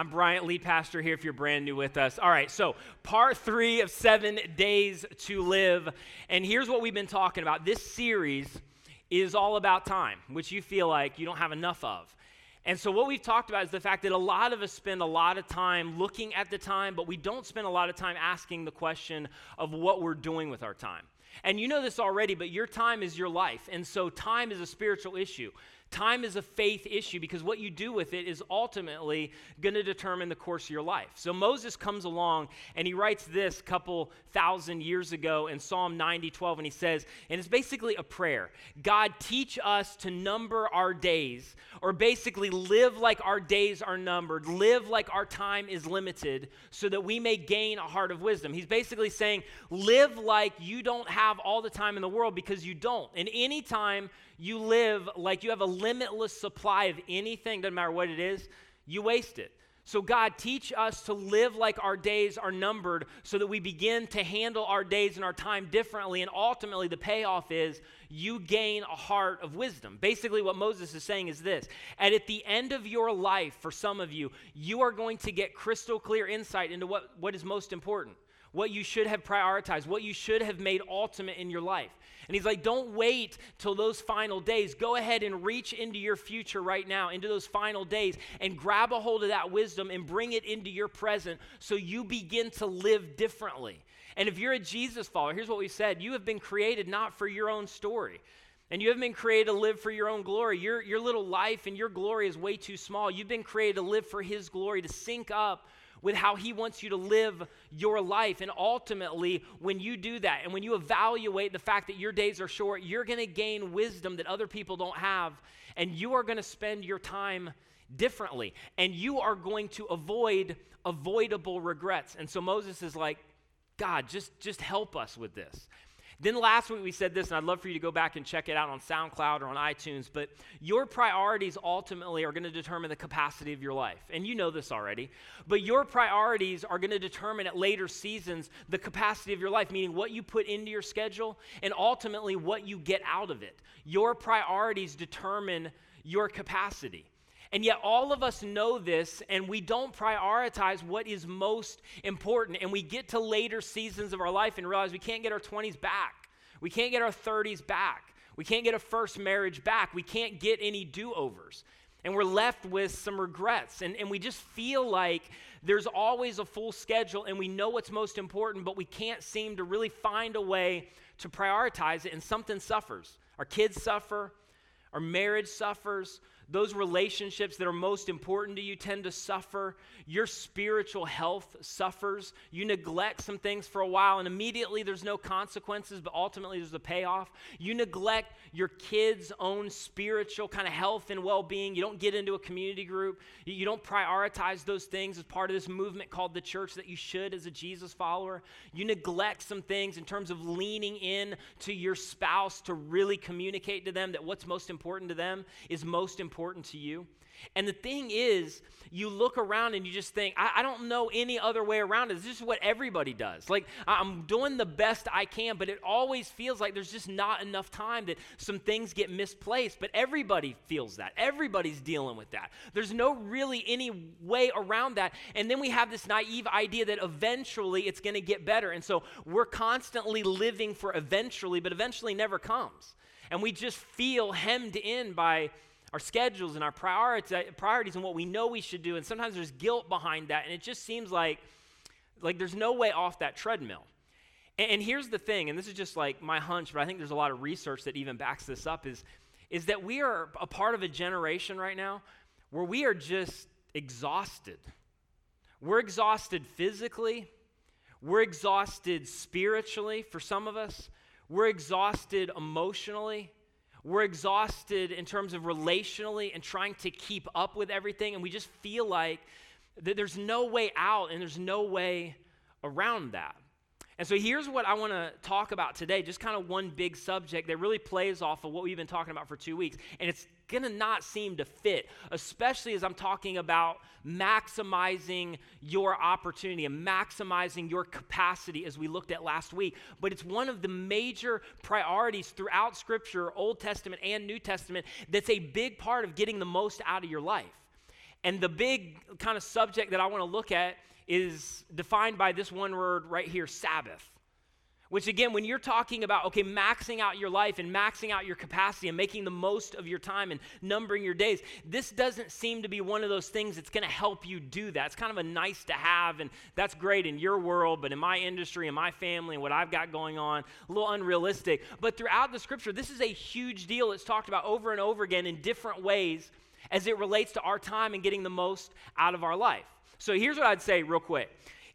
I'm Bryant, lead pastor here if you're brand new with us. All right, so part three of seven days to live. And here's what we've been talking about. This series is all about time, which you feel like you don't have enough of. And so, what we've talked about is the fact that a lot of us spend a lot of time looking at the time, but we don't spend a lot of time asking the question of what we're doing with our time. And you know this already, but your time is your life. And so, time is a spiritual issue. Time is a faith issue because what you do with it is ultimately going to determine the course of your life. So Moses comes along and he writes this couple thousand years ago in Psalm 90, 12, and he says, and it's basically a prayer God, teach us to number our days, or basically live like our days are numbered, live like our time is limited, so that we may gain a heart of wisdom. He's basically saying, live like you don't have all the time in the world because you don't. And any time you live like you have a limitless supply of anything, doesn't matter what it is, you waste it. So, God, teach us to live like our days are numbered so that we begin to handle our days and our time differently. And ultimately, the payoff is you gain a heart of wisdom. Basically, what Moses is saying is this and at the end of your life, for some of you, you are going to get crystal clear insight into what, what is most important, what you should have prioritized, what you should have made ultimate in your life. And he's like, don't wait till those final days. Go ahead and reach into your future right now, into those final days, and grab a hold of that wisdom and bring it into your present so you begin to live differently. And if you're a Jesus follower, here's what we said you have been created not for your own story. And you haven't been created to live for your own glory. Your, your little life and your glory is way too small. You've been created to live for His glory, to sync up with how He wants you to live your life. And ultimately, when you do that and when you evaluate the fact that your days are short, you're going to gain wisdom that other people don't have, and you are going to spend your time differently. And you are going to avoid avoidable regrets. And so Moses is like, God, just, just help us with this. Then last week we said this, and I'd love for you to go back and check it out on SoundCloud or on iTunes. But your priorities ultimately are going to determine the capacity of your life. And you know this already. But your priorities are going to determine at later seasons the capacity of your life, meaning what you put into your schedule and ultimately what you get out of it. Your priorities determine your capacity. And yet, all of us know this, and we don't prioritize what is most important. And we get to later seasons of our life and realize we can't get our 20s back. We can't get our 30s back. We can't get a first marriage back. We can't get any do overs. And we're left with some regrets. And, and we just feel like there's always a full schedule and we know what's most important, but we can't seem to really find a way to prioritize it. And something suffers. Our kids suffer, our marriage suffers, those relationships that are most important to you tend to suffer. Your spiritual health suffers. You neglect some things for a while, and immediately there's no consequences, but ultimately there's a payoff. You neglect your kids' own spiritual kind of health and well being. You don't get into a community group. You don't prioritize those things as part of this movement called the church that you should as a Jesus follower. You neglect some things in terms of leaning in to your spouse to really communicate to them that what's most important to them is most important important to you. And the thing is, you look around and you just think, I, I, don't know any other way around it. This is what everybody does. Like, I'm doing the best I can, but it always feels like there's just not enough time that some things get misplaced. But everybody feels that. Everybody's dealing with that. There's no really any way around that. And then we have this naive idea that eventually it's going to get better. And so we're constantly living for eventually, but eventually never comes. And we just feel hemmed in by our schedules and our priorities and what we know we should do. And sometimes there's guilt behind that. And it just seems like, like there's no way off that treadmill. And, and here's the thing, and this is just like my hunch, but I think there's a lot of research that even backs this up, is, is that we are a part of a generation right now where we are just exhausted. We're exhausted physically, we're exhausted spiritually for some of us, we're exhausted emotionally. We're exhausted in terms of relationally and trying to keep up with everything, and we just feel like that there's no way out and there's no way around that. And so here's what I want to talk about today, just kind of one big subject that really plays off of what we've been talking about for two weeks. And it's going to not seem to fit, especially as I'm talking about maximizing your opportunity and maximizing your capacity as we looked at last week. But it's one of the major priorities throughout Scripture, Old Testament and New Testament, that's a big part of getting the most out of your life. And the big kind of subject that I want to look at is defined by this one word right here Sabbath. Which, again, when you're talking about, okay, maxing out your life and maxing out your capacity and making the most of your time and numbering your days, this doesn't seem to be one of those things that's going to help you do that. It's kind of a nice to have, and that's great in your world, but in my industry and my family and what I've got going on, a little unrealistic. But throughout the scripture, this is a huge deal. It's talked about over and over again in different ways as it relates to our time and getting the most out of our life. So here's what I'd say, real quick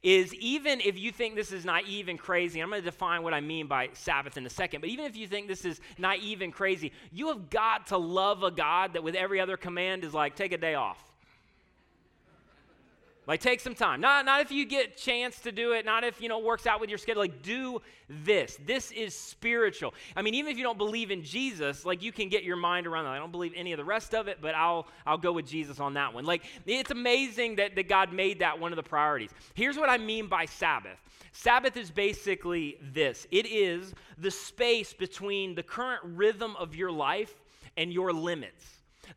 is even if you think this is naive and crazy, I'm going to define what I mean by Sabbath in a second, but even if you think this is naive and crazy, you have got to love a God that with every other command is like, take a day off. Like take some time. Not, not if you get chance to do it, not if you know works out with your schedule. Like do this. This is spiritual. I mean, even if you don't believe in Jesus, like you can get your mind around that. I don't believe any of the rest of it, but I'll I'll go with Jesus on that one. Like it's amazing that, that God made that one of the priorities. Here's what I mean by Sabbath. Sabbath is basically this. It is the space between the current rhythm of your life and your limits.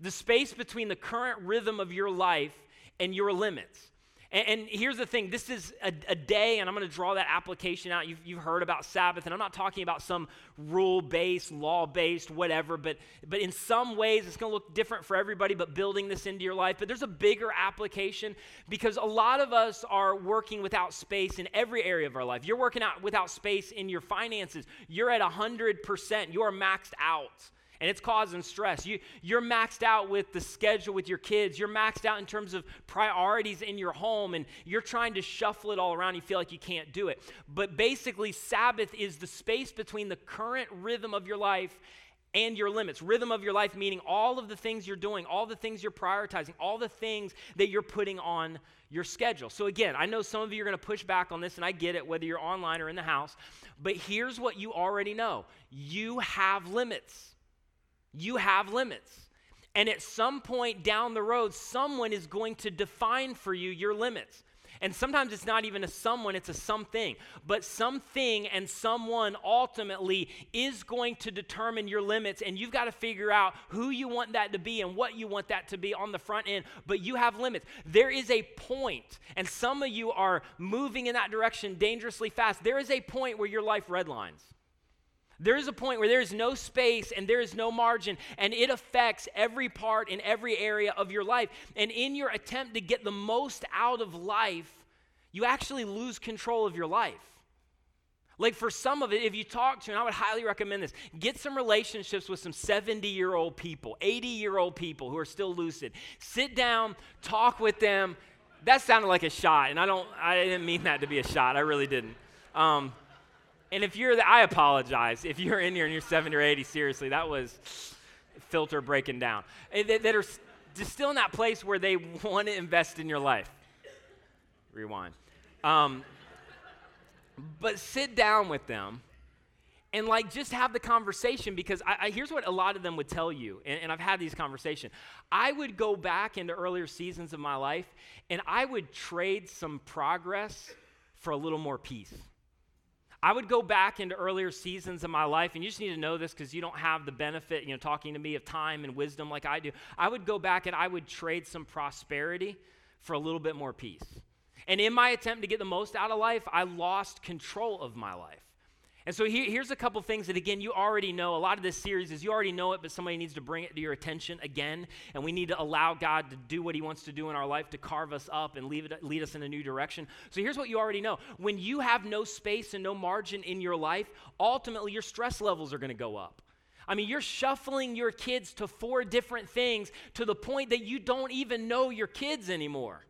The space between the current rhythm of your life and your limits. And, and, here's the thing this is a, a day, and I'm going to draw that application out. You've, you've heard about Sabbath, and I'm not talking about some rule based, law based, whatever, but, but in some ways it's going to look different for everybody, but building this into your life. But there's a bigger application because a lot of us are working without space in every area of our life. You're working out without space in your finances, you're at 100%, you're maxed out and it's causing stress. You, you're maxed out with the schedule with your kids. You're maxed out in terms of priorities in your home, and you're trying to shuffle it all around. You feel like you can't do it. But basically, Sabbath is the space between the current rhythm of your life and your limits. Rhythm of your life meaning all of the things you're doing, all the things you're prioritizing, all the things that you're putting on your schedule. So, again, I know some of you are going to push back on this, and I get it, whether you're online or in the house. But here's what you already know you have limits. You have limits. And at some point down the road, someone is going to define for you your limits. And sometimes it's not even a someone, it's a something. But something and someone ultimately is going to determine your limits, and you've got to figure out who you want that to be and what you want that to be on the front end. But you have limits. There is a point, and some of you are moving in that direction dangerously fast. There is a point where your life redlines. There is a point where there is no space and there is no margin, and it affects every part in every area of your life. And in your attempt to get the most out of life, you actually lose control of your life. Like for some of it, if you talk to, and I would highly recommend this, get some relationships with some 70 year old people, 80 year old people who are still lucid. Sit down, talk with them. That sounded like a shot, and I don't, I didn't mean that to be a shot. I really didn't. Um, and if you're, the, I apologize. If you're in here and you're 70 or 80, seriously, that was filter breaking down. That, that are just still in that place where they want to invest in your life. Rewind. Um, but sit down with them and like just have the conversation because I, I, here's what a lot of them would tell you and, and, i've had these conversations i would go back into earlier seasons of my life and i would trade some progress for a little more peace I would go back into earlier seasons of my life, and you just need to know this because you don't have the benefit, you know, talking to me of time and wisdom like I do. I would go back and I would trade some prosperity for a little bit more peace. And in my attempt to get the most out of life, I lost control of my life. And so here, here's a couple things that, again, you already know. A lot of this series is you already know it, but somebody needs to bring it to your attention again. And we need to allow God to do what He wants to do in our life to carve us up and it, lead us in a new direction. So here's what you already know when you have no space and no margin in your life, ultimately your stress levels are going to go up. I mean, you're shuffling your kids to four different things to the point that you don't even know your kids anymore.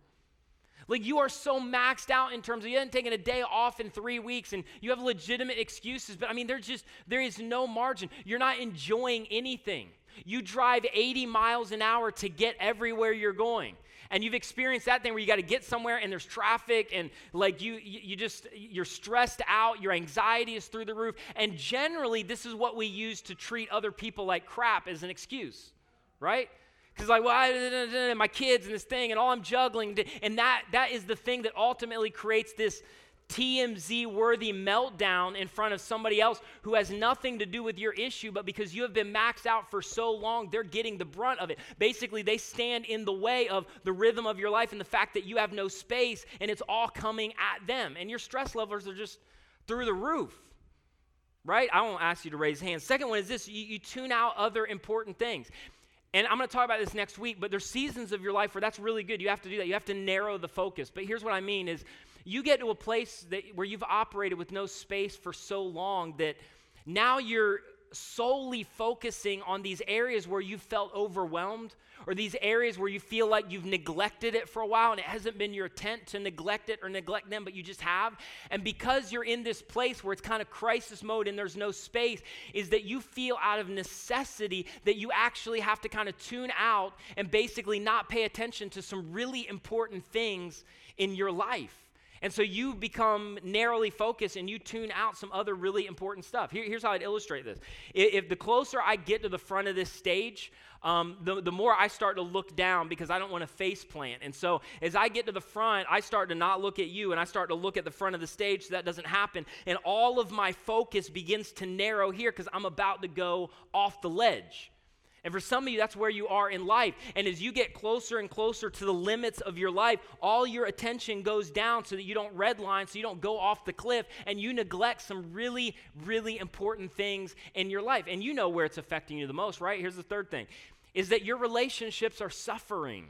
Like you are so maxed out in terms of you haven't taken a day off in three weeks and you have legitimate excuses, but I mean, there's just, there is no margin. You're not enjoying anything. You drive 80 miles an hour to get everywhere you're going. And you've experienced that thing where you got to get somewhere and there's traffic and like you, you just, you're stressed out, your anxiety is through the roof. And generally, this is what we use to treat other people like crap as an excuse, right? Because like, well, I, my kids and this thing and all I'm juggling. And that, that is the thing that ultimately creates this TMZ worthy meltdown in front of somebody else who has nothing to do with your issue, but because you have been maxed out for so long, they're getting the brunt of it. Basically, they stand in the way of the rhythm of your life and the fact that you have no space and it's all coming at them. And your stress levels are just through the roof. Right? I won't ask you to raise hands. Second one is this you, you tune out other important things. And I'm going to talk about this next week, but there's seasons of your life where that's really good. You have to do that. You have to narrow the focus. But here's what I mean is you get to a place that, where you've operated with no space for so long that now you're solely focusing on these areas where you felt overwhelmed or these areas where you feel like you've neglected it for a while and it hasn't been your intent to neglect it or neglect them, but you just have. And because you're in this place where it's kind of crisis mode and there's no space, is that you feel out of necessity that you actually have to kind of tune out and basically not pay attention to some really important things in your life. And so you become narrowly focused and you tune out some other really important stuff. Here, here's how I'd illustrate this. If, if, the closer I get to the front of this stage, um, the, the more I start to look down because I don't want to face plant. And so as I get to the front, I start to not look at you and I start to look at the front of the stage so that doesn't happen. And all of my focus begins to narrow here because I'm about to go off the ledge. And for some of you, that's where you are in life. And as you get closer and closer to the limits of your life, all your attention goes down so that you don't redline, so you don't go off the cliff, and you neglect some really, really important things in your life. And you know where it's affecting you the most, right? Here's the third thing is that your relationships are suffering.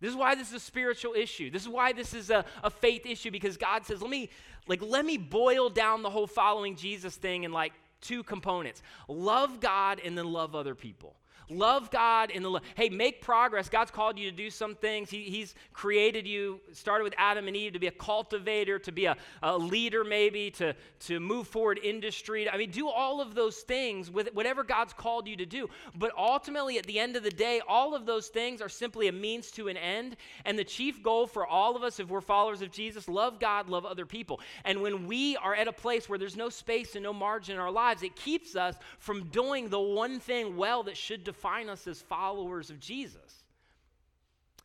This is why this is a spiritual issue. This is why this is a, a faith issue because God says, let me, like, let me boil down the whole following Jesus thing in like two components love God and then love other people. Love God in the lo- hey, make progress. God's called you to do some things. He, he's created you, started with Adam and Eve, to be a cultivator, to be a, a leader, maybe, to, to move forward industry. I mean, do all of those things with whatever God's called you to do. But ultimately, at the end of the day, all of those things are simply a means to an end. And the chief goal for all of us, if we're followers of Jesus, love God, love other people. And when we are at a place where there's no space and no margin in our lives, it keeps us from doing the one thing well that should define define us as followers of Jesus.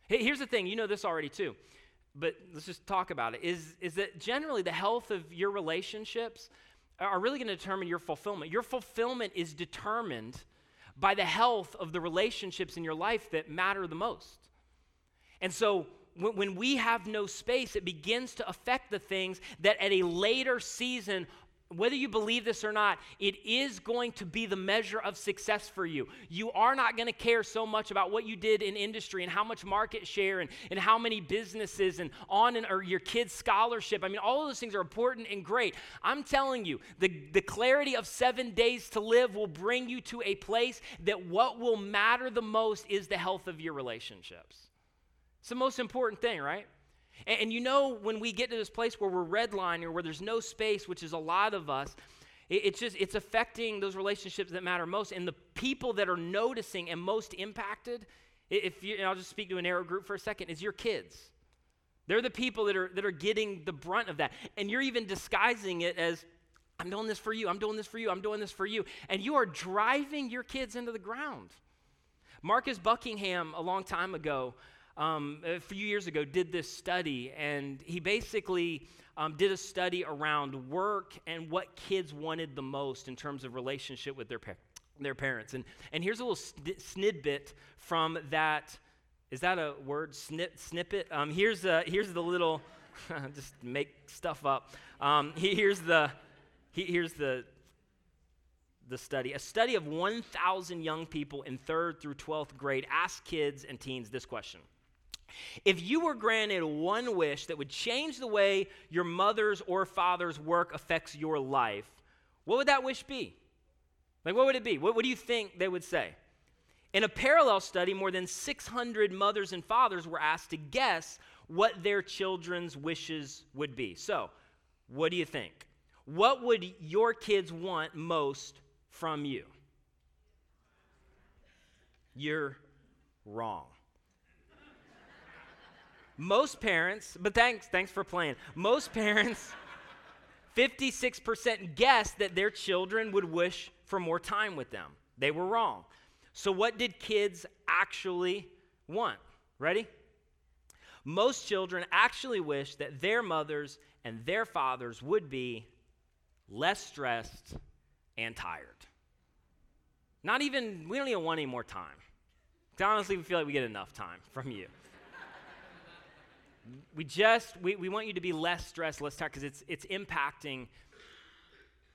Here's the thing, you know this already too, but let's just talk about it. Is, is that generally the health of your relationships are really going to determine your fulfillment. Your fulfillment is determined by the health of the relationships in your life that matter the most. And so when, when we have no space, it begins to affect the things that at a later season whether you believe this or not, it is going to be the measure of success for you. You are not going to care so much about what you did in industry and how much market share and, and how many businesses and on and or your kid's scholarship. I mean, all of those things are important and great. I'm telling you, the, the clarity of seven days to live will bring you to a place that what will matter the most is the health of your relationships. It's the most important thing, right? And, and, you know, when we get to this place where we're redlining or where there's no space, which is a lot of us, it, it's just, it's affecting those relationships that matter most. And the people that are noticing and most impacted, if you, I'll just speak to a narrow group for a second, is your kids. They're the people that are, that are getting the brunt of that. And you're even disguising it as, I'm doing this for you, I'm doing this for you, I'm doing this for you. And you are driving your kids into the ground. Marcus Buckingham, a long time ago, um, a few years ago did this study, and he basically um, did a study around work and what kids wanted the most in terms of relationship with their, par- their parents. And, and here's a little snippet from that. Is that a word? Snip, snippet? Um, here's, a, here's the little, just make stuff up. Um, here's the, here's the, the study. A study of 1,000 young people in third through 12th grade asked kids and teens this question if you were granted one wish that would change the way your mother's or father's work affects your life, what would that wish be? Like, what would it be? What, what do you think they would say? In a parallel study, more than 600 mothers and fathers were asked to guess what their children's wishes would be. So, what do you think? What would your kids want most from you? You're wrong. Most parents, but thanks, thanks for playing. Most parents, 56% guessed that their children would wish for more time with them. They were wrong. So, what did kids actually want? Ready? most children actually wish that their mothers and their fathers would be less stressed and tired. Not even, we don't even want any more time. Honestly, we feel like we get enough time from you. We just, we, we want you to be less stressed, less tired, because it's, it's impacting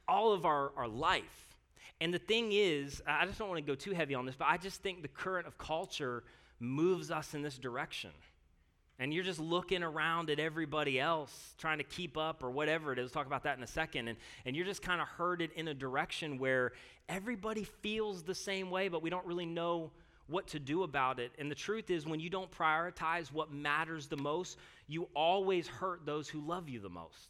all of our, our life. And the thing is, I just don't want to go too heavy on this, but I just think the current of culture moves us in this direction. And you're just looking around at everybody else, trying to keep up or whatever it is. We'll talk about that in a second. And, and you're just kind of herded in a direction where everybody feels the same way, but we don't really know what to do about it. And the truth is, when you don't prioritize what matters the most, you always hurt those who love you the most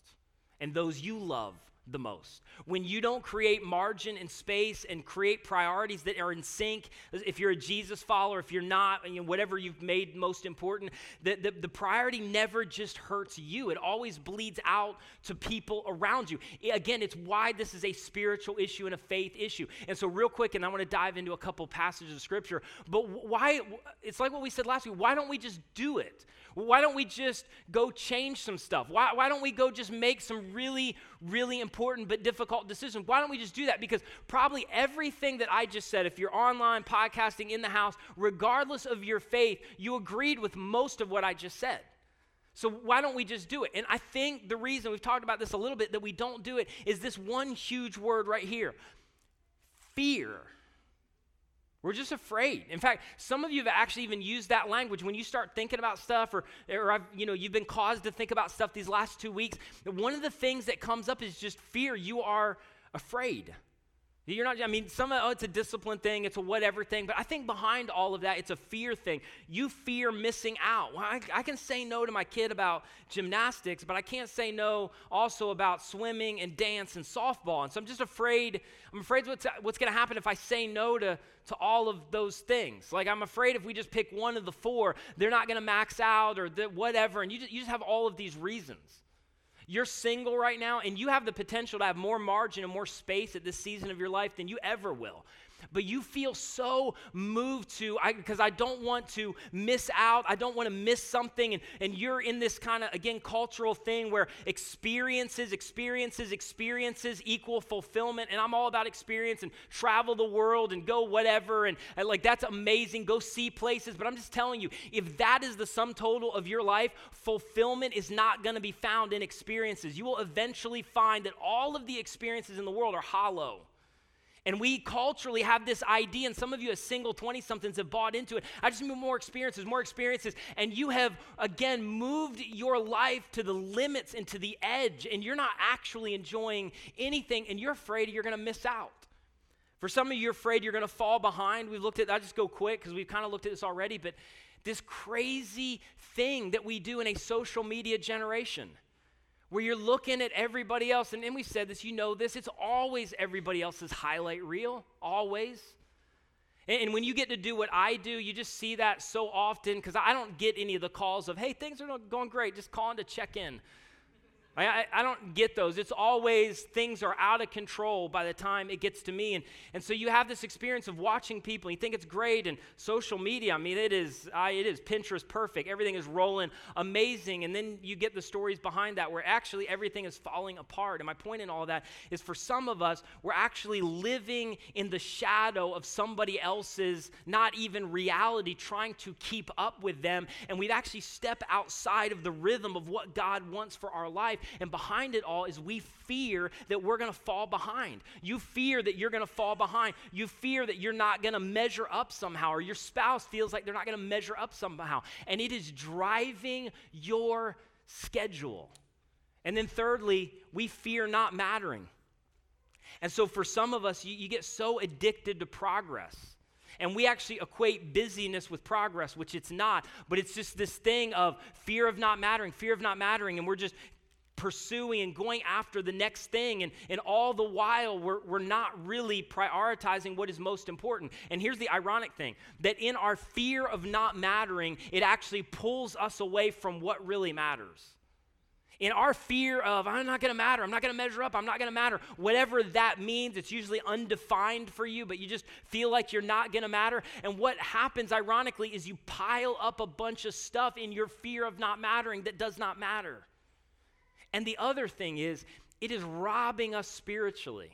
and those you love the most. When you don't create margin and space and create priorities that are in sync, if you're a Jesus follower, if you're not, you know, whatever you've made most important, the, the, the priority never just hurts you. It always bleeds out to people around you. Again, it's why this is a spiritual issue and a faith issue. And so, real quick, and I want to dive into a couple passages of scripture, but why, it's like what we said last week, why don't we just do it? Why don't we just go change some stuff? Why, why don't we go just make some really, really important but difficult decisions? Why don't we just do that? Because probably everything that I just said, if you're online, podcasting, in the house, regardless of your faith, you agreed with most of what I just said. So why don't we just do it? And I think the reason we've talked about this a little bit that we don't do it is this one huge word right here fear. We're just afraid. In fact, some of you have actually even used that language when you start thinking about stuff, or, or I've, you know, you've been caused to think about stuff these last two weeks. One of the things that comes up is just fear. You are afraid. You're not, I mean, some of oh, it's a discipline thing, it's a whatever thing, but I think behind all of that, it's a fear thing. You fear missing out. Well, I, I, can say no to my kid about gymnastics, but I can't say no also about swimming and dance and softball. And so I'm just afraid, I'm afraid what's, what's going to happen if I say no to, to all of those things. Like, I'm afraid if we just pick one of the four, they're not going to max out or the, whatever. And you just, you just have all of these reasons. You're single right now, and you have the potential to have more margin and more space at this season of your life than you ever will but you feel so moved to because I, I, don't want to miss out. I don't want to miss something and, and you're in this kind of again cultural thing where experiences experiences experiences equal fulfillment and i'm all about experience and travel the world and go whatever and, and like that's amazing. Go see places. But i'm just telling you if that is the sum total of your life fulfillment is not going to be found in experiences. You will eventually find that all of the experiences in the world are hollow and we culturally have this idea, and some of you as single 20 somethings have bought into it. I just need more experiences, more experiences. And you have, again, moved your life to the limits and to the edge, and you're not actually enjoying anything, and you're afraid you're going to miss out. For some of you, you're afraid you're going to fall behind. We've looked at, I just go quick because we've kind of looked at this already, but this crazy thing that we do in a social media generation where you're looking at everybody else. And, we said this, you know this, it's always everybody else's highlight reel, always. And, and when you get to do what I do, you just see that so often because I don't get any of the calls of, hey, things are going great, just calling to check in. I, I, don't get those. It's always things are out of control by the time it gets to me. And, and so you have this experience of watching people. You think it's great. And social media, I mean, it is, I, it is Pinterest perfect. Everything is rolling amazing. And then you get the stories behind that where actually everything is falling apart. And my point in all that is for some of us, we're actually living in the shadow of somebody else's, not even reality, trying to keep up with them. And we'd actually step outside of the rhythm of what God wants for our life. And behind it all is we fear that we're going to fall behind. You fear that you're going to fall behind. You fear that you're not going to measure up somehow, or your spouse feels like they're not going to measure up somehow. And it is driving your schedule. And then, thirdly, we fear not mattering. And so, for some of us, you, you get so addicted to progress and we actually equate busyness with progress, which it's not. But it's just this thing of fear of not mattering, fear of not mattering. And we're just pursuing and going after the next thing. And, and all the while, we're, we're not really prioritizing what is most important. And here's the ironic thing that in our fear of not mattering, it actually pulls us away from what really matters. in our fear of, I'm not to matter, I'm not to measure up, I'm not to matter, whatever that means, it's usually undefined for you, but you just feel like you're not to matter. And what happens, ironically, is you pile up a bunch of stuff in your fear of not mattering that does not matter. And the other thing is, it is robbing us spiritually.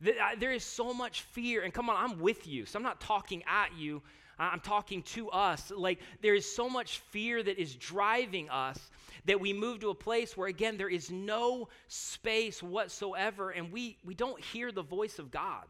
There is so much fear, and come on, I'm with you, so I'm not talking at you. I'm talking to us. Like, there is so much fear that is driving us that we move to a place where, again, there is no space whatsoever, and we, we don't hear the voice of God.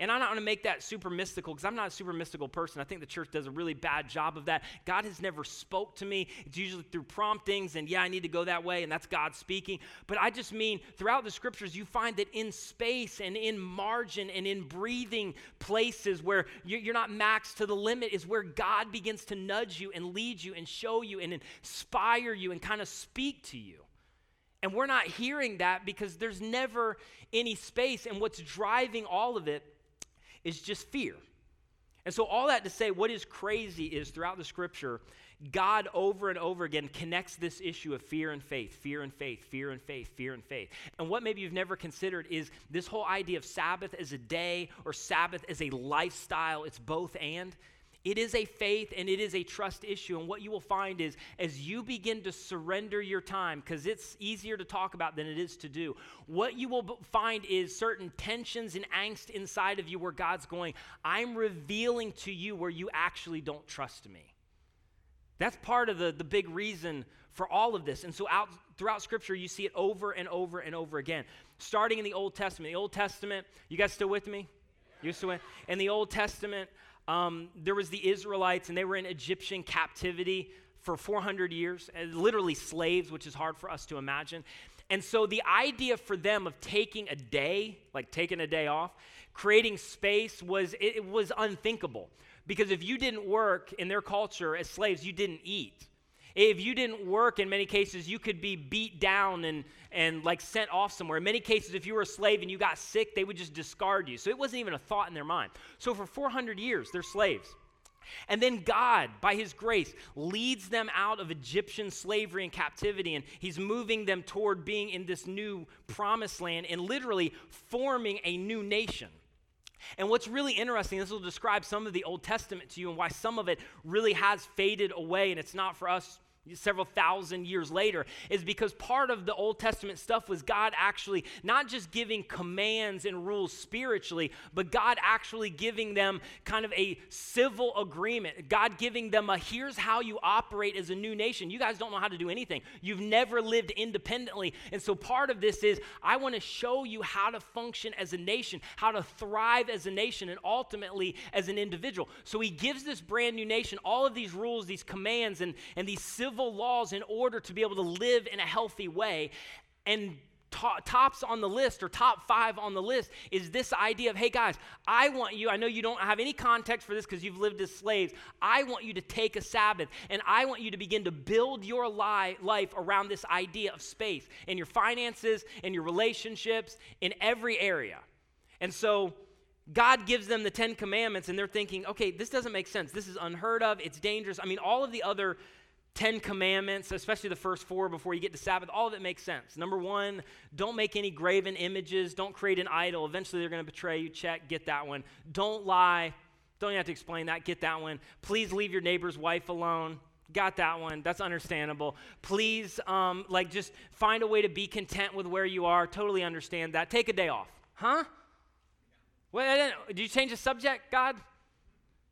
And I'm not going to make that super mystical because I'm not a super mystical person. I think the church does a really bad job of that. God has never spoke to me. It's usually through promptings and yeah, I need to go that way and that's God speaking. But I just mean throughout the scriptures you find that in space and in margin and in breathing places where you're not maxed to the limit is where God begins to nudge you and lead you and show you and inspire you and kind of speak to you. And we're not hearing that because there's never any space. And what's driving all of it is just fear. And so, all that to say, what is crazy is throughout the scripture, God over and over again connects this issue of fear and faith, fear and faith, fear and faith, fear and faith. And what maybe you've never considered is this whole idea of Sabbath as a day or Sabbath as a lifestyle. It's both and. It is a faith and it is a trust issue. And what you will find is as you begin to surrender your time, because it's easier to talk about than it is to do, what you will find is certain tensions and angst inside of you where God's going, I'm revealing to you where you actually don't trust me. That's part of the, the big reason for all of this. And so out throughout scripture you see it over and over and over again. Starting in the Old Testament. The Old Testament, you guys still with me? You still with? In the Old Testament, um, there was the Israelites, and they were in Egyptian captivity for 400 years, uh, literally slaves, which is hard for us to imagine. And so the idea for them of taking a day, like taking a day off, creating space was it, it was unthinkable. Because if you didn't work in their culture as slaves, you didn't eat. If you didn't work, in many cases, you could be beat down and, and like sent off somewhere. In many cases, if you were a slave and you got sick, they would just discard you. So it wasn't even a thought in their mind. So for 400 years, they're slaves. And then God, by His grace, leads them out of Egyptian slavery and captivity, and He's moving them toward being in this new promised land and literally forming a new nation. And what's really interesting, this will describe some of the Old Testament to you and why some of it really has faded away, and it's not for us several thousand years later is because part of the Old Testament stuff was God actually not just giving commands and rules spiritually, but God actually giving them kind of a civil agreement. God giving them a here's how you operate as a new nation. You guys don't know how to do anything, you've never lived independently. And so part of this is I want to show you how to function as a nation, how to thrive as a nation, and ultimately as an individual. So he gives this brand new nation all of these rules, these commands, and, and these civil civil laws in order to be able to live in a healthy way. And to- tops on the list or top five on the list is this idea of hey guys i want you i know you don't have any context for this because you've lived as slaves i want you to take a sabbath and i want you to begin to build your li- life around this idea of space in your finances in your relationships in every area and so God gives them the Ten Commandments, and they're thinking, okay, this doesn't make sense. This is unheard of. It's dangerous. I mean, all of the other Ten Commandments, especially the first four before you get to Sabbath, all of it makes sense. Number one, don't make any graven images. Don't create an idol. Eventually they're going to betray you. Check, get that one. Don't lie. Don't have to explain that? Get that one. Please leave your neighbor's wife alone. Got that one. That's understandable. Please, um, like, just find a way to be content with where you are. Totally understand that. Take a day off. Huh? Well, did you change the subject, God?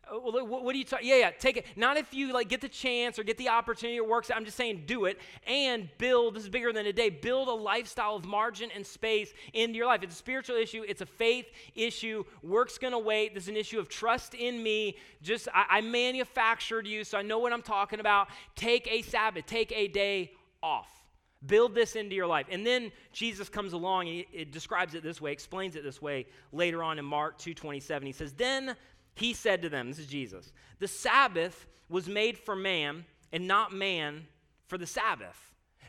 Uh, well, what do you talk? Yeah, yeah, take it. Not if you like get the chance or get the opportunity or works. I'm just saying do it and build. This is bigger than a day. Build a lifestyle of margin and space into your life. It's a spiritual issue. It's a faith issue. Work's gonna wait. This is an issue of trust in me. Just I, I manufactured you, so I know what I'm talking about. Take a Sabbath. Take a day off. Build this into your life. And then Jesus comes along and he, describes it this way, explains it this way later on in Mark 2:27. He says, "Then he said to them, This is Jesus, the Sabbath was made for man and not man for the Sabbath.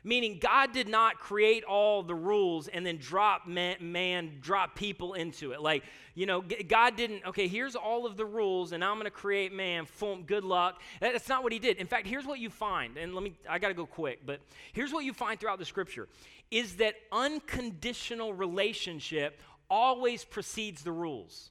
Meaning, God did not create all the rules and then drop man, man, drop people into it. Like, you know, God didn't, okay, here's all of the rules and I'm going to create man. Good luck. That's not what he did. In fact, here's what you find. And let me, I got to go quick, but here's what you find throughout the scripture is that unconditional relationship always precedes the rules.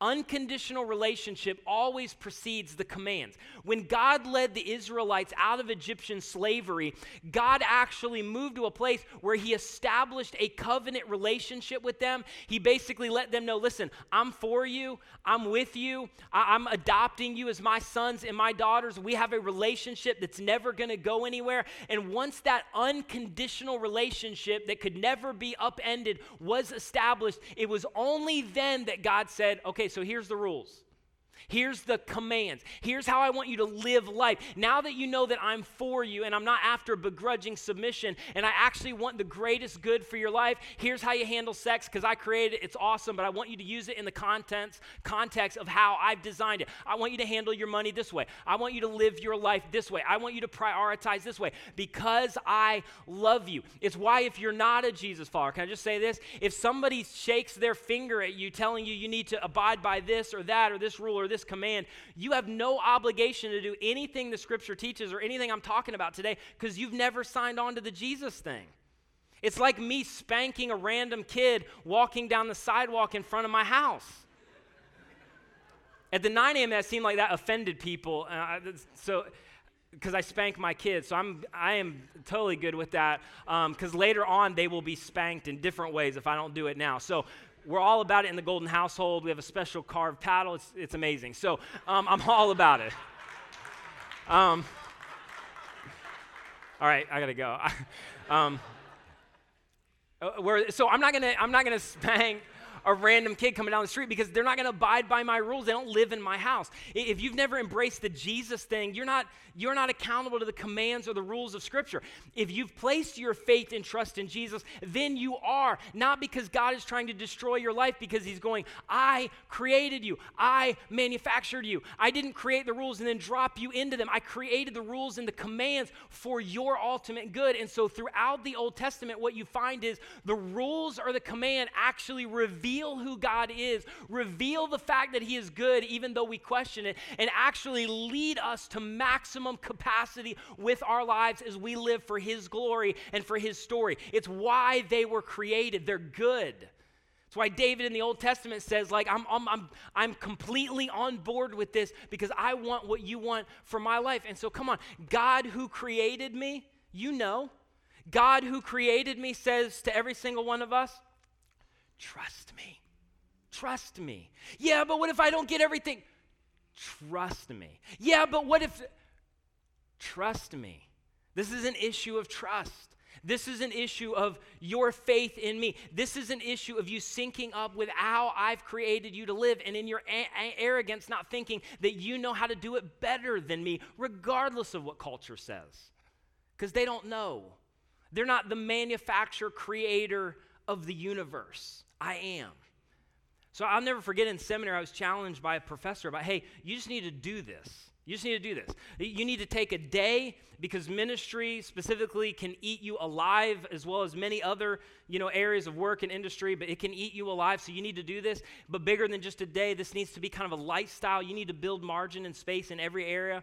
Unconditional relationship always precedes the commands. When God led the Israelites out of Egyptian slavery, God actually moved to a place where He established a covenant relationship with them. He basically let them know listen, I'm for you, I'm with you, I- am adopting you as my sons and my daughters. We have a relationship that's never going to go anywhere. And once that unconditional relationship that could never be upended was established, it was only then that God said, okay, so here's the rules. Here's the commands. Here's how I want you to live life. Now that you know that I'm for you and I'm not after begrudging submission and I actually want the greatest good for your life, here's how you handle sex because I created it. It's awesome, but I want you to use it in the contents, context of how I've designed it. I want you to handle your money this way. I want you to live your life this way. I want you to prioritize this way because I love you. It's why if you're not a Jesus follower, can I just say this? If somebody shakes their finger at you telling you you need to abide by this or that or this rule or this this command, you have no obligation to do anything the scripture teaches or anything I'm talking about today because you've never signed on to the Jesus thing. It's like me spanking a random kid walking down the sidewalk in front of my house. At the 9 a.m., that seemed like that offended people. Uh, so, because I spank my kids, so I'm I am totally good with that. Because um, later on, they will be spanked in different ways if I don't do it now. So we're all about it in the Golden household. We have a special carved paddle. It's, it's amazing. So um, I'm all about it. Um, all right, I gotta go. um, uh, so I'm not gonna I'm not gonna spank a random kid coming down the street because they're not going to abide by my rules. They don't live in my house. If you've never embraced the Jesus thing, you're not, you're not accountable to the commands or the rules of Scripture. If you've placed your faith and trust in Jesus, then you are. Not because God is trying to destroy your life, because He's going, I created you, I manufactured you. I didn't create the rules and then drop you into them. I created the rules and the commands for your ultimate good. And so throughout the Old Testament, what you find is the rules or the command actually reveal reveal who God is, reveal the fact that He is good, even though we question it, and actually lead us to maximum capacity with our lives as we live for His glory and for His story. It's why they were created, they're good. That's why David in the Old Testament says, like, I'm, I'm, I'm, I'm completely on board with this because I want what you want for my life. And so, come on, God who created me, you know. God who created me says to every single one of us, Trust me. Trust me. Yeah, but what if I don't get everything? Trust me. Yeah, but what if. Trust me. This is an issue of trust. This is an issue of your faith in me. This is an issue of you syncing up with how I've created you to live and in your a- a- arrogance, not thinking that you know how to do it better than me, regardless of what culture says. Because they don't know. They're not the manufacturer, creator of the universe. I am. So I'll never forget in seminary, I was challenged by a professor about, hey, you just need to do this. You just need to do this. You need to take a day because ministry specifically can eat you alive as well as many other, you know, areas of work and industry, but it can eat you alive. So you need to do this. But bigger than just a day, this needs to be kind of a lifestyle. You need to build margin and space in every area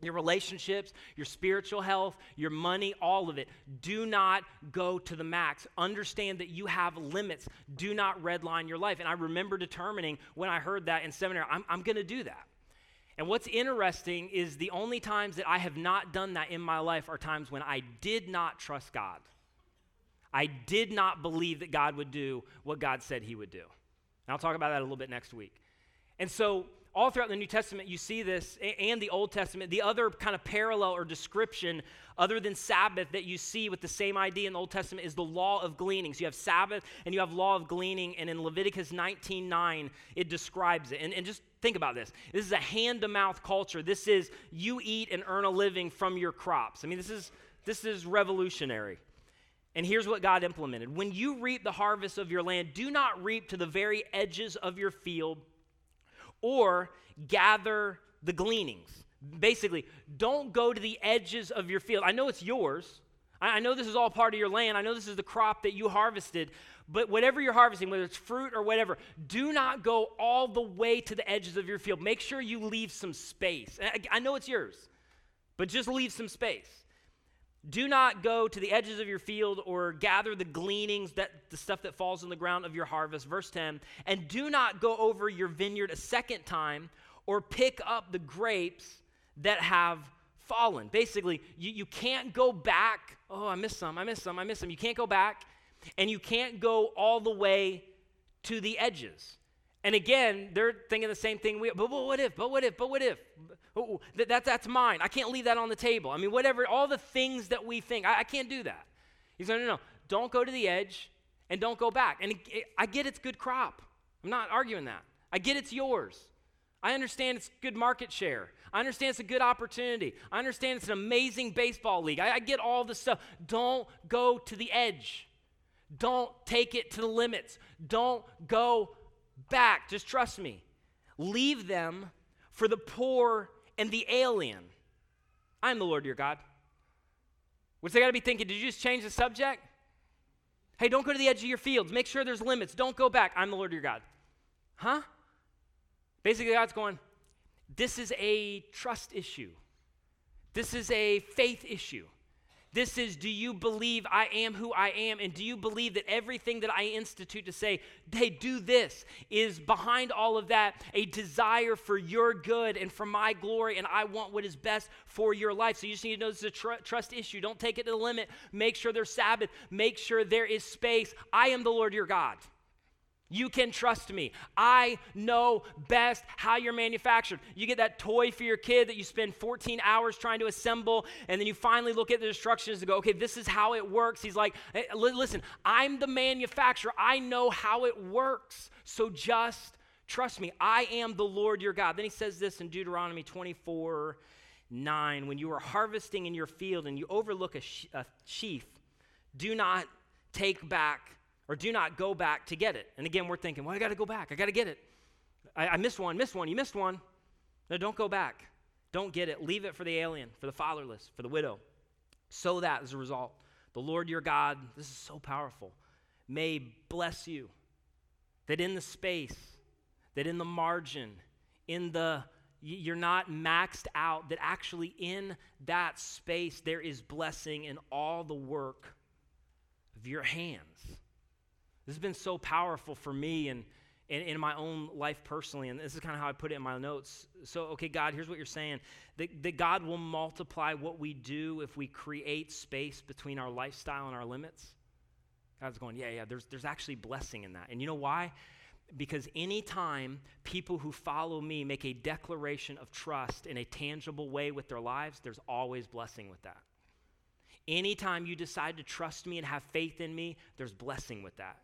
your relationships, your spiritual health, your money, all of it. Do not go to the max. Understand that you have limits. Do not redline your life. And I remember determining when I heard that in seminary, I'm, I'm going to do that. And what's interesting is the only times that I have not done that in my life are times when I did not trust God. I did not believe that God would do what God said he would do. And I'll talk about that a little bit next week. And so all throughout the New Testament, you see this, and the Old Testament. The other kind of parallel or description, other than Sabbath, that you see with the same idea in the Old Testament is the law of gleaning. So you have Sabbath and you have law of gleaning, and in Leviticus 19 9, it describes it. And, and just think about this this is a hand to mouth culture. This is you eat and earn a living from your crops. I mean, this is, this is revolutionary. And here's what God implemented when you reap the harvest of your land, do not reap to the very edges of your field or gather the gleanings. Basically, don't go to the edges of your field. I know it's yours. I, know this is all part of your land. I know this is the crop that you harvested. But whatever you're harvesting, whether it's fruit or whatever, do not go all the way to the edges of your field. Make sure you leave some space. I know it's yours, but just leave some space. Do not go to the edges of your field or gather the gleanings, that the stuff that falls on the ground of your harvest. Verse 10. And do not go over your vineyard a second time or pick up the grapes that have fallen. Basically, you, you can't go back. Oh, I missed some, I missed some, I missed some. You can't go back, and you can't go all the way to the edges. And again, they're thinking the same thing. We, but, but what if? But what if? But what if? That, that, that's mine. I can't leave that on the table. I mean, whatever, all the things that we think, I, I can't do that. He's like, no, no, don't go to the edge and don't go back. And it, it, I get it's good crop. I'm not arguing that. I get it's yours. I understand it's good market share. I understand it's a good opportunity. I understand it's an amazing baseball league. I, I get all the stuff. Don't go to the edge. Don't take it to the limits. Don't go back. Just trust me. Leave them for the poor and the alien. I'm the Lord your God. Which they got to be thinking, did you just change the subject? Hey, don't go to the edge of your fields. Make sure there's limits. Don't go back. I'm the Lord your God. Huh? Basically, God's going, this is a trust issue. This is a faith issue. This is, do you believe I am who I am? And do you believe that everything that I institute to say, hey, do this, is behind all of that a desire for your good and for my glory? And I want what is best for your life. So you just need to know this is a tr- trust issue. Don't take it to the limit. Make sure there's Sabbath. Make sure there is space. I am the Lord your God. You can trust me. I know best how you're manufactured. You get that toy for your kid that you spend 14 hours trying to assemble, and then you finally look at the instructions and go, okay, this is how it works. He's like, hey, listen, I'm the manufacturer. I know how it works. So just trust me. I am the Lord your God. Then he says this in Deuteronomy 24 9 when you are harvesting in your field and you overlook a, a sheaf, do not take back or do not go back to get it. And again, we're thinking, well, I got to go back. I got to get it. I, I missed one, missed one, you missed one. No, don't go back. Don't get it. Leave it for the alien, for the fatherless, for the widow. So that as a result, the Lord your God, this is so powerful, may bless you. That in the space, that in the margin, in the you're not maxed out, that actually in that space there is blessing in all the work of your hands. This has been so powerful for me and in, in my own life personally, and this is kind of how I put it in my notes. So, okay, God, here's what you're saying that, that God will multiply what we do if we create space between our lifestyle and our limits. God's going, yeah, yeah, there's, there's actually blessing in that. And you know why? Because anytime people who follow me make a declaration of trust in a tangible way with their lives, there's always blessing with that. Anytime you decide to trust me and have faith in me, there's blessing with that.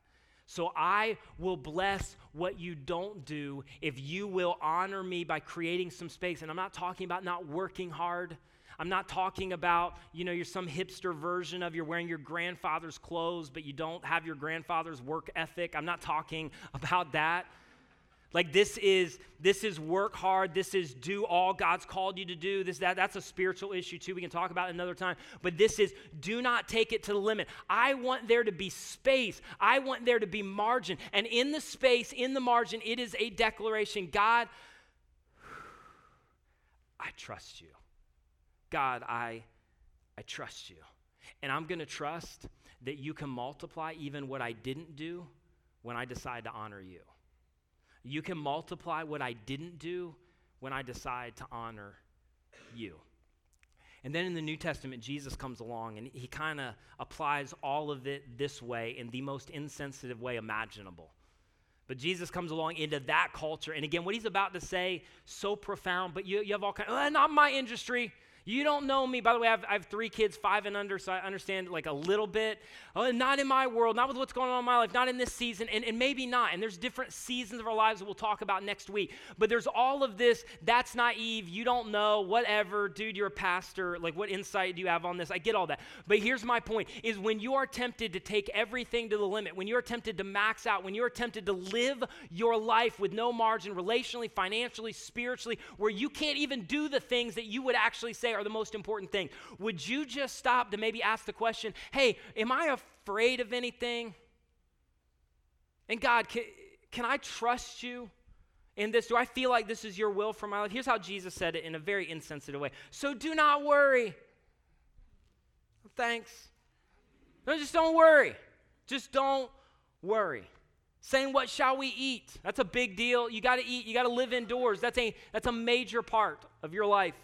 So I will bless what you don't do if you will honor me by creating some space. And I'm not talking about not working hard. I'm not talking about, you know, you're some hipster version of you're wearing your grandfather's clothes, but you don't have your grandfather's work ethic. I'm not talking about that. Like this is this is work hard. This is do all God's called you to do. This that that's a spiritual issue too. We can talk about another time. But this is do not take it to the limit. I want there to be space. I want there to be margin. And in the space, in the margin, it is a declaration. God, I trust you. God, I I trust you. And I'm going to trust that you can multiply even what I didn't do when I decide to honor you. You can multiply what I didn't do when I decide to honor you. And then in the New Testament, Jesus comes along and he kind of applies all of it this way in the most insensitive way imaginable. But Jesus comes along into that culture. And again, what he's about to say, so profound, but you, you have all kinds, of, eh, not my industry. You don't know me. By the way, I have, I have, three kids, five and under, so I understand like a little bit. Oh, not in my world, not with what's going on in my life, not in this season, and, and maybe not. And there's different seasons of our lives that we'll talk about next week. But there's all of this, that's naive, you don't know, whatever. Dude, you're a pastor. Like, what insight do you have on this? I get all that. But here's my point is when you are tempted to take everything to the limit, when you're tempted to max out, when you're tempted to live your life with no margin, relationally, financially, spiritually, where you can't even do the things that you would actually say, are the most important thing. Would you just stop to maybe ask the question, hey, am I afraid of anything? And God, can, can I trust you in this? Do I feel like this is your will for my life? Here's how Jesus said it in a very insensitive way. So do not worry. Thanks. No, just don't worry. Just don't worry. Saying, What shall we eat? That's a big deal. You got to eat, you got to live indoors. That's a, that's a major part of your life.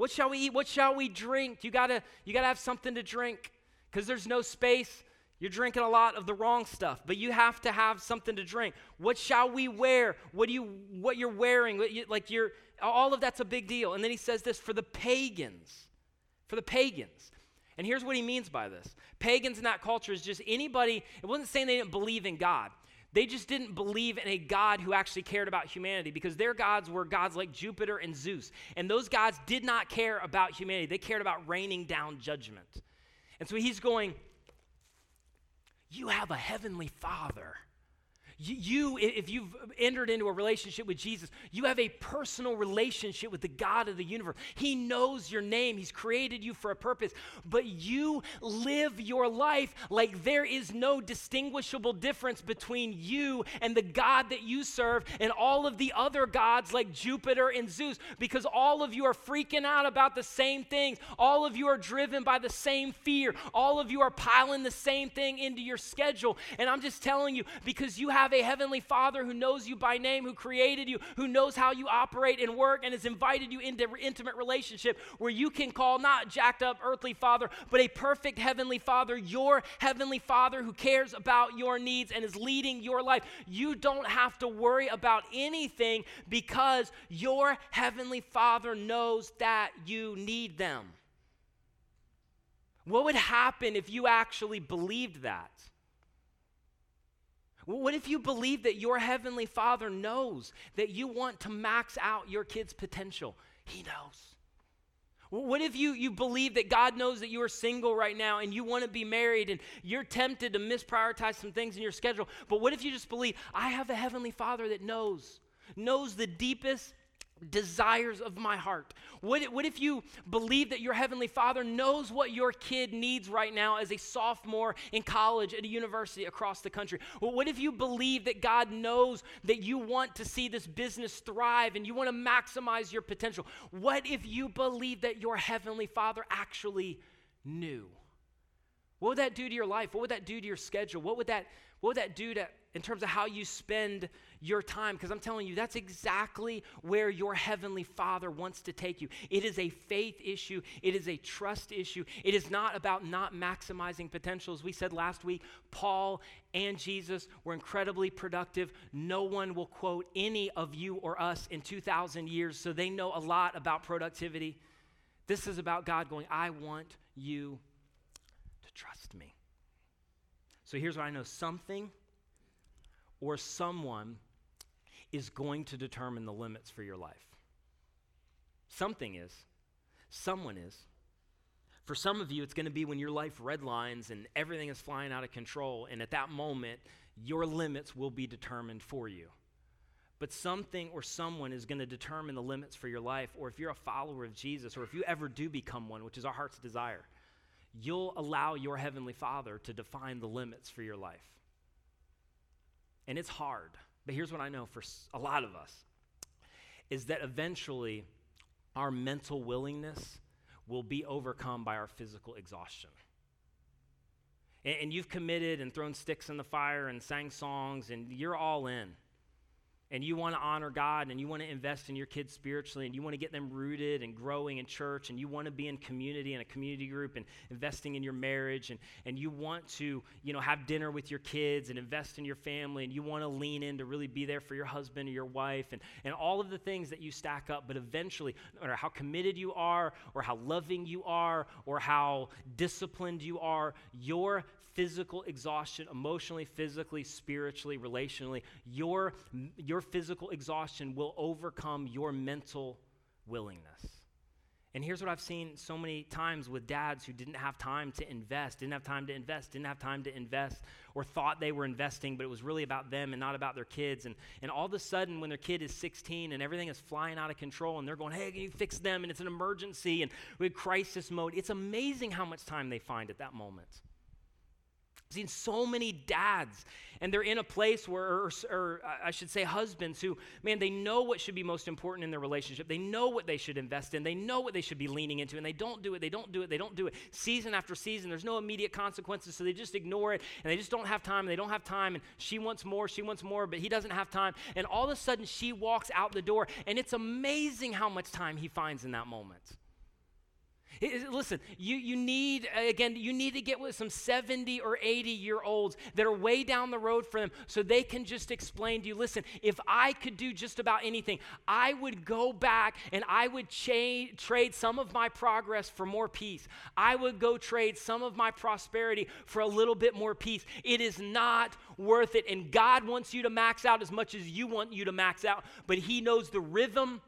What shall we eat? What shall we drink? You got to you got to have something to drink because there's no space. You're drinking a lot of the wrong stuff, but you have to have something to drink. What shall we wear? What do you what you're wearing? What you, like you're all of that's a big deal. And then he says this for the pagans. For the pagans. And here's what he means by this pagans in that culture is just anybody, it wasn't saying they didn't believe in God. They just didn't believe in a God who actually cared about humanity because their gods were gods like Jupiter and Zeus. And those gods did not care about humanity, they cared about raining down judgment. And so he's going, You have a heavenly father you, if you've entered into a relationship with Jesus, you have a personal relationship with the God of the universe. He knows your name, He's created you for a purpose, but you live your life like there is no distinguishable difference between you and the God that you serve and all of the other gods like Jupiter and Zeus, because all of you are freaking out about the same things. All of you are driven by the same fear. All of you are piling the same thing into your schedule. And I'm just telling you, because you have have a heavenly Father who knows you by name, who created you, who knows how you operate and work, and has invited you into intimate relationship where you can call not jacked up earthly Father, but a perfect heavenly Father, your heavenly Father who cares about your needs and is leading your life. You don't have to worry about anything because your heavenly Father knows that you need them. What would happen if you actually believed that? What if you believe that your heavenly father knows that you want to max out your kid's potential? He knows. What if you, you believe that God knows that you are single right now and you want to be married and you're tempted to misprioritize some things in your schedule? But what if you just believe, I have a heavenly father that knows, knows the deepest desires of my heart? What, what if you believe that your Heavenly Father knows what your kid needs right now as a sophomore in college at a university across the country? Well, what if you believe that God knows that you want to see this business thrive and you want to maximize your potential? What if you believe that your Heavenly Father actually knew? What would that do to your life? What would that do to your schedule? What would that, what would that do to in terms of how you spend your time because I'm telling you, that's exactly where your heavenly Father wants to take you. It is a faith issue, it is a trust issue. It is not about not maximizing potential. As we said last week, Paul and Jesus were incredibly productive. No one will quote any of you or us in 2,000 years, so they know a lot about productivity. This is about God going, I want you to trust me. So here's what I know something or someone is going to determine the limits for your life. Something is, someone is. For some of you, it's going to be when your life redlines and everything is flying out of control, and at that moment, your limits will be determined for you. But something or someone is going to determine the limits for your life, or if you're a follower of Jesus, or if you ever do become one, which is our heart's desire, you'll allow your Heavenly Father to define the limits for your life. And it's hard. But here's what I know for a lot of us is that eventually our mental willingness will be overcome by our physical exhaustion. And, and you've committed and thrown sticks in the fire and sang songs, and you're all in and you want to honor God and you want to invest in your kids spiritually and you want to get them rooted and growing in church and you want to be in community and a community group and investing in your marriage and, and you want to you know have dinner with your kids and invest in your family and you want to lean in to really be there for your husband or your wife and, and all of the things that you stack up but eventually no matter how committed you are or how loving you are or how disciplined you are your physical exhaustion, emotionally, physically, spiritually, relationally, your, your physical exhaustion will overcome your mental willingness. And here's what I've seen so many times with dads who didn't have time to invest, didn't have time to invest, didn't have time to invest, or thought they were investing, but it was really about them and not about their kids. And, and all of a sudden, when their kid is 16 and everything is flying out of control, and they're going, hey, can you fix them? And it's an emergency, and we're crisis mode, it's amazing how much time they find at that moment. I've seen so many dads, and they're in a place where, or, or, I should say, husbands who, man, they know what should be most important in their relationship. They know what they should invest in. They know what they should be leaning into, and they don't do it. They don't do it. They don't do it. Season after season, there's no immediate consequences, so they just ignore it, and they just don't have time. And they don't have time, and she wants more, she wants more, but he doesn't have time. And all of a sudden, she walks out the door, and it's amazing how much time he finds in that moment. Listen, you, you need, uh, again, you need to get with some 70 or 80 year olds that are way down the road for them so they can just explain to you listen, if I could do just about anything, I would go back and I would cha- trade some of my progress for more peace. I would go trade some of my prosperity for a little bit more peace. It is not worth it. And God wants you to max out as much as you want you to max out, but He knows the rhythm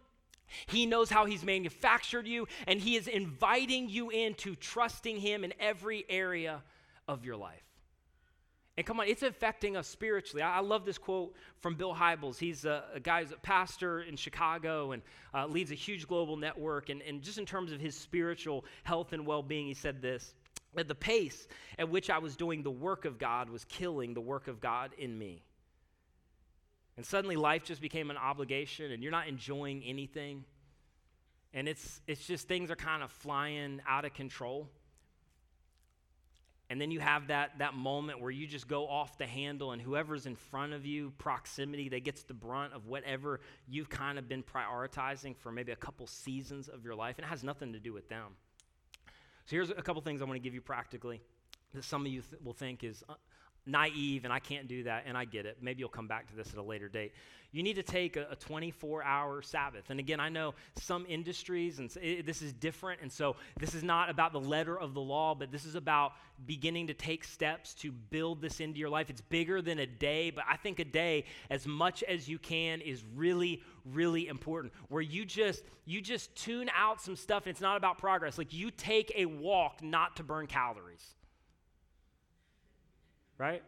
he knows how He's manufactured you, and He is inviting you into trusting Him in every area of your life. And come on, it's affecting us spiritually. I, love this quote from Bill Hybels. He's a, a guy who's a pastor in Chicago and uh, leads a huge global network. And, and just in terms of his spiritual health and well being, he said this that the pace at which I was doing the work of God was killing the work of God in me. And suddenly life just became an obligation and you're not enjoying anything. And it's, it's just things are kind of flying out of control. And then you have that, that moment where you just go off the handle, and whoever's in front of you, proximity, that gets the brunt of whatever you've kind of been prioritizing for maybe a couple seasons of your life. And it has nothing to do with them. So here's a couple things I want to give you practically that some of you th- will think is uh, naive and I can't do that, and I get it. Maybe you'll come back to this at a later date. You need to take a, 24 hour Sabbath. And again, I know some industries, and it, this is different, and so this is not about the letter of the law, but this is about beginning to take steps to build this into your life. It's bigger than a day, but I think a day, as much as you can, is really, really important. Where you just you just tune out some stuff, and it's not about progress. Like you take a walk not to burn calories right?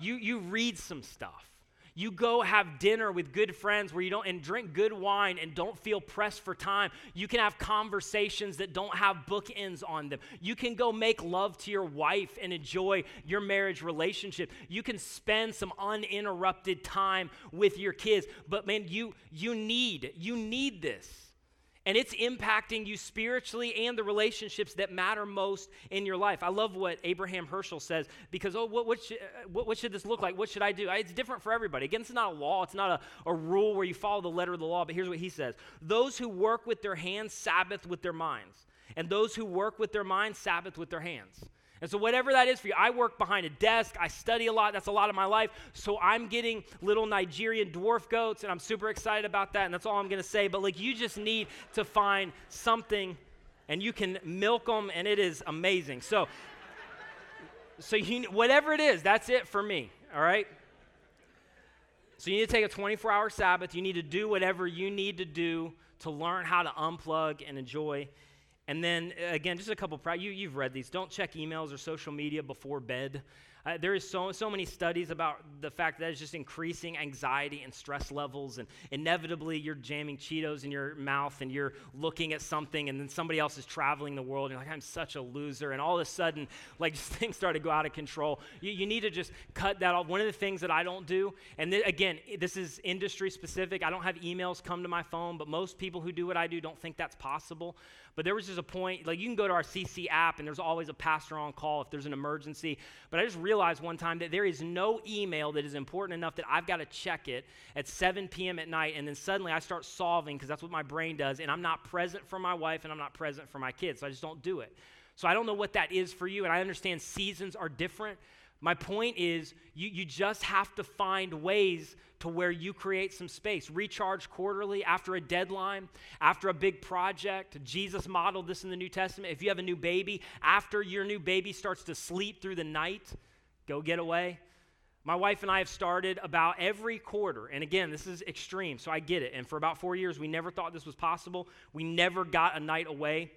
You, you read some stuff. You go have dinner with good friends where you don't, and drink good wine and don't feel pressed for time. You can have conversations that don't have bookends on them. You can go make love to your wife and enjoy your marriage relationship. You can spend some uninterrupted time with your kids. But man, you, you need, you need this. And it's impacting you spiritually and the relationships that matter most in your life. I love what Abraham Heschel says because, oh, what, what, should, what, what should this look like? What should I do? It's different for everybody. Again, it's not a law, it's not a, a rule where you follow the letter of the law, but here's what he says Those who work with their hands, Sabbath with their minds. And those who work with their minds, Sabbath with their hands. And so, whatever that is for you, I work behind a desk, I study a lot, that's a lot of my life. So, I'm getting little Nigerian dwarf goats, and I'm super excited about that, and that's all I'm gonna say. But, like, you just need to find something, and you can milk them, and it is amazing. So, so you, whatever it is, that's it for me, all right? So, you need to take a 24 hour Sabbath. You need to do whatever you need to do to learn how to unplug and enjoy and then uh, again, just a couple. You, you've read these. Don't check emails or social media before bed. Uh, there is so, so many studies about the fact that it's just increasing anxiety and stress levels, and inevitably you're jamming Cheetos in your mouth and you're looking at something, and then somebody else is traveling the world, and you're like, I'm such a loser. And all of a sudden, like, things start to go out of control. You, you need to just cut that off. One of the things that I don't do, and th- again, this is industry specific, I don't have emails come to my phone, but most people who do what I do don't think that's possible. But there was just a point, like, you can go to our CC app, and there's always a pastor on call if there's an emergency. But I just realized one time that there is no email that is important enough that I've got to check it at 7 p.m. at night, and then suddenly I start solving because that's what my brain does, and I'm not present for my wife and I'm not present for my kids, so I just don't do it. So I don't know what that is for you, and I understand seasons are different. My point is, you, you just have to find ways to where you create some space. Recharge quarterly after a deadline, after a big project. Jesus modeled this in the New Testament. If you have a new baby, after your new baby starts to sleep through the night, Go get away. My wife and I have started about every quarter. And again, this is extreme, so I get it. And for about four years, we never thought this was possible. We never got a night away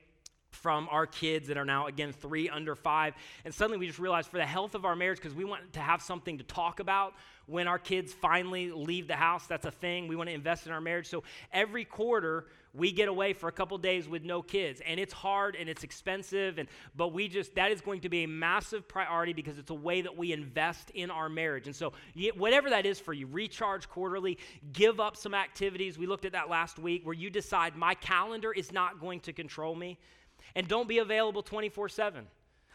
from our kids that are now, again, three under five. And suddenly we just realized for the health of our marriage, because we want to have something to talk about when our kids finally leave the house. That's a thing. We want to invest in our marriage. So every quarter, we get away for a couple days with no kids and it's hard and it's expensive and but we just that is going to be a massive priority because it's a way that we invest in our marriage and so whatever that is for you recharge quarterly give up some activities we looked at that last week where you decide my calendar is not going to control me and don't be available 24 7.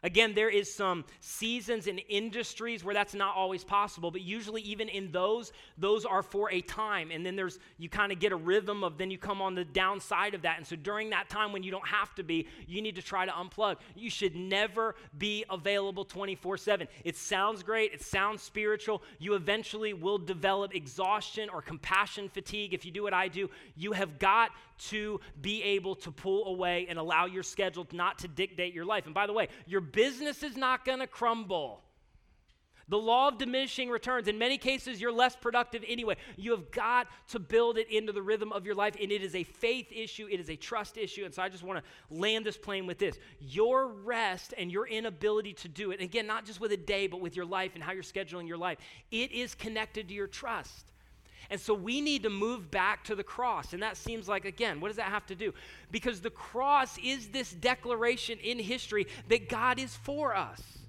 Again, there is some seasons and industries where that's not always possible, but usually even in those, those are for a time. And then there's you kind of get a rhythm of then you come on the downside of that. And so during that time when you don't have to be, you need to try to unplug. You should never be available 24/7. It sounds great, it sounds spiritual. You eventually will develop exhaustion or compassion fatigue if you do what I do. You have got to be able to pull away and allow your schedule not to dictate your life. And by the way, your business is not going to crumble. The law of diminishing returns. In many cases, you're less productive anyway. You have got to build it into the rhythm of your life, and it is a faith issue, it is a trust issue. And so I just want to land this plane with this your rest and your inability to do it, again, not just with a day, but with your life and how you're scheduling your life, it is connected to your trust. And so we need to move back to the cross. And that seems like, again, what does that have to do? Because the cross is this declaration in history that God is for us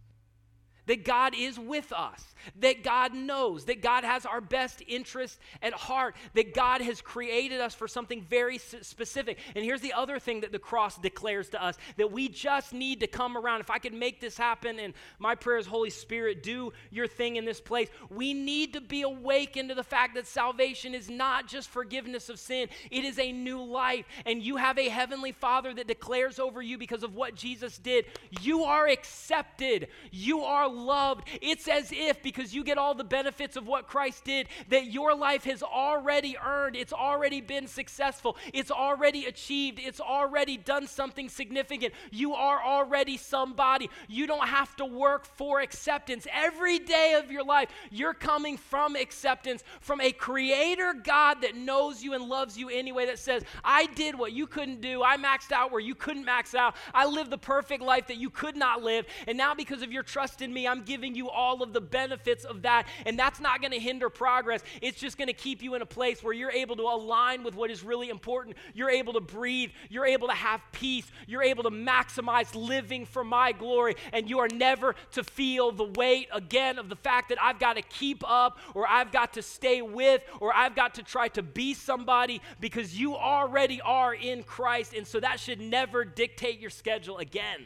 that God is with us, that God knows, that God has our best interest at heart, that God has created us for something very specific. And here's the other thing that the cross declares to us that we just need to come around. If I could make this happen, and my prayer is, Holy Spirit, do your thing in this place. We need to be awakened to the fact that salvation is not just forgiveness of sin, it is a new life. And you have a heavenly Father that declares over you because of what Jesus did. You are accepted, you are loved. It's as if, because you get all the benefits of what Christ did, that your life has already earned, it's already been successful, it's already achieved, it's already done something significant. You are already somebody. You don't have to work for acceptance. Every day of your life, you're coming from acceptance from a creator God that knows you and loves you anyway, that says, I did what you couldn't do. I maxed out where you couldn't max out. I lived the perfect life that you could not live. And now, because of your trust in me, I'm giving you all of the benefits of that. And that's not going to hinder progress. It's just going to keep you in a place where you're able to align with what is really important. You're able to breathe. You're able to have peace. You're able to maximize living for my glory. And you are never to feel the weight again of the fact that I've got to keep up or I've got to stay with or I've got to try to be somebody because you already are in Christ. And so that should never dictate your schedule again.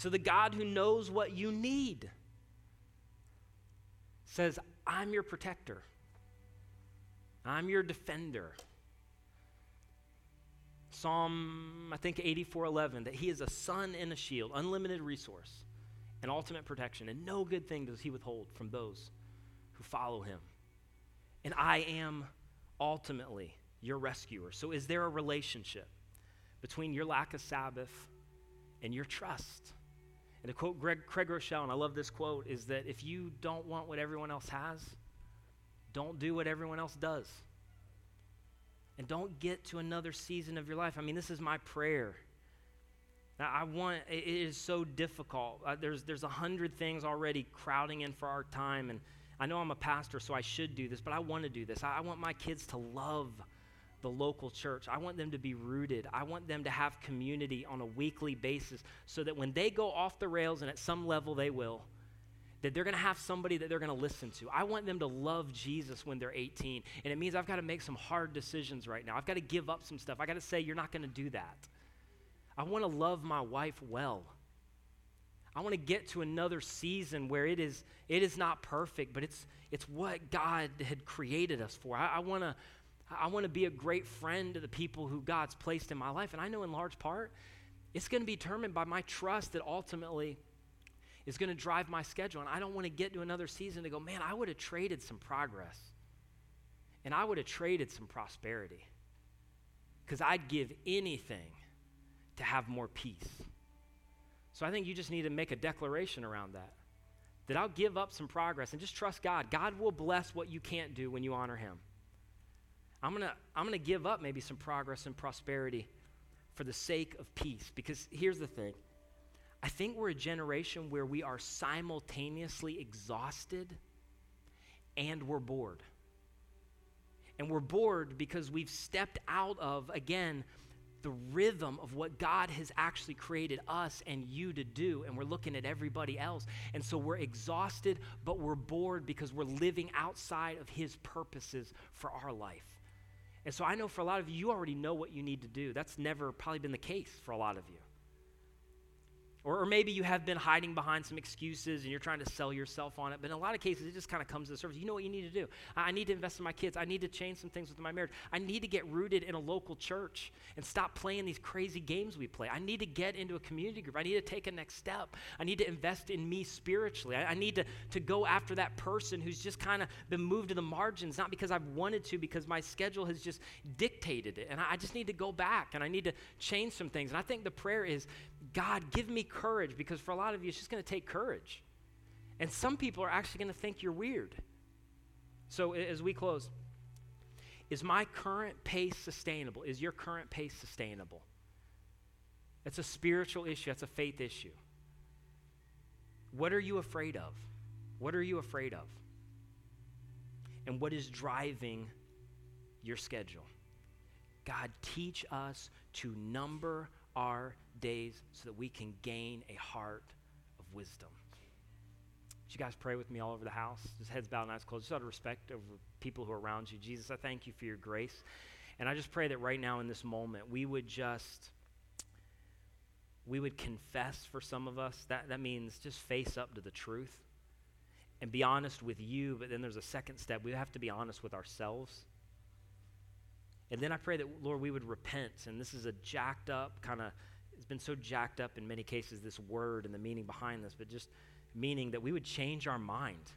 So the God who knows what you need says, I'm your protector, I'm your defender. Psalm, I think 84:11, that he is a sun and a shield, unlimited resource, and ultimate protection, and no good thing does he withhold from those who follow him. And I am ultimately your rescuer. So is there a relationship between your lack of Sabbath and your trust? And to quote Greg, Craig Groeschel, and I love this quote, is that if you don't want what everyone else has, don't do what everyone else does. And don't get to another season of your life. I mean, this is my prayer. Now, I want, it is so difficult. Uh, there's, there's a hundred things already crowding in for our time. And I know I'm a pastor, so I should do this, but I want to do this. I, I want my kids to love the local church. I want them to be rooted. I want them to have community on a weekly basis so that when they go off the rails, and at some level they will, that they're going to have somebody that they're going to listen to. I want them to love Jesus when they're 18. And it means I've got to make some hard decisions right now. I've got to give up some stuff. I got to say, you're not going to do that. I want to love my wife well. I want to get to another season where it is, it is not perfect, but it's, it's what God had created us for. I, I want to I want to be a great friend to the people who God's placed in my life. And I know in large part, it's going to be determined by my trust that ultimately is going to drive my schedule. And I don't want to get to another season to go, man, I would have traded some progress. And I would have traded some prosperity. Because I'd give anything to have more peace. So I think you just need to make a declaration around that. That I'll give up some progress and just trust God. God will bless what you can't do when you honor Him. I'm going to I'm going to give up maybe some progress and prosperity for the sake of peace. Because here's the thing I think we're a generation where we are simultaneously exhausted and we're bored. And we're bored because we've stepped out of, again, the rhythm of what God has actually created us and you to do, and we're looking at everybody else. And so we're exhausted, but we're bored because we're living outside of His purposes for our life. And so I know for a lot of you, you already know what you need to do. That's never probably been the case for a lot of you. Or, or, maybe you have been hiding behind some excuses and you're trying to sell yourself on it. But in a lot of cases, it just kind of comes to the surface. You know what you need to do? I need to invest in my kids. I need to change some things with my marriage. I need to get rooted in a local church and stop playing these crazy games we play. I need to get into a community group. I need to take a next step. I need to invest in me spiritually. I, I need to, to go after that person who's just kind of been moved to the margins, not because I've wanted to, because my schedule has just dictated it. And I, I just need to go back and I need to change some things. And I think the prayer is God, give me courage because for a lot of you, it's just going to take courage. And some people are actually going to think you're weird. So, as we close, is my current pace sustainable? Is your current pace sustainable? It's a spiritual issue, it's a faith issue. What are you afraid of? What are you afraid of? And what is driving your schedule? God, teach us to number our days so that we can gain a heart of wisdom. Would you guys pray with me all over the house? Just heads bowed and eyes closed. Just out of respect over people who are around you. Jesus, I thank you for your grace. And I just pray that right now in this moment, we would just, we would confess for some of us. That, that means just face up to the truth and be honest with you. But then there's a second step. We have to be honest with ourselves. And then I pray that, Lord, we would repent. And this is a jacked up kind of it's been so jacked up in many cases, this word and the meaning behind this, but just meaning that we would change our mind.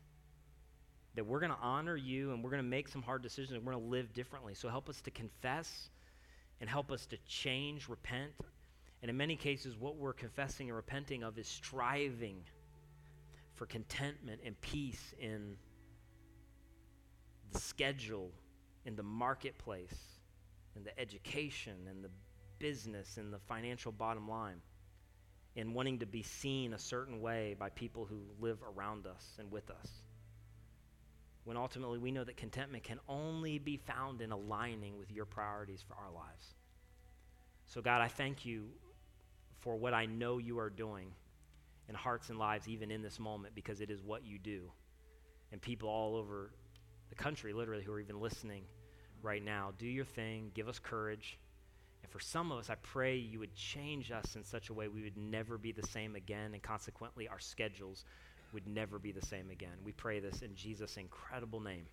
That we're going to honor you and we're going to make some hard decisions and we're going to live differently. So help us to confess and help us to change, repent. And in many cases, what we're confessing and repenting of is striving for contentment and peace in the schedule, in the marketplace, in the education, and the business and the financial bottom line and wanting to be seen a certain way by people who live around us and with us. When ultimately we know that contentment can only be found in aligning with your priorities for our lives. So, God, I thank you for what I know you are doing in hearts and lives, even in this moment, because it is what you do. And people all over the country, literally, who are even listening right now, do your thing, give us courage. And for some of us, I pray you would change us in such a way we would never be the same again, and consequently, our schedules would never be the same again. We pray this in Jesus' incredible name.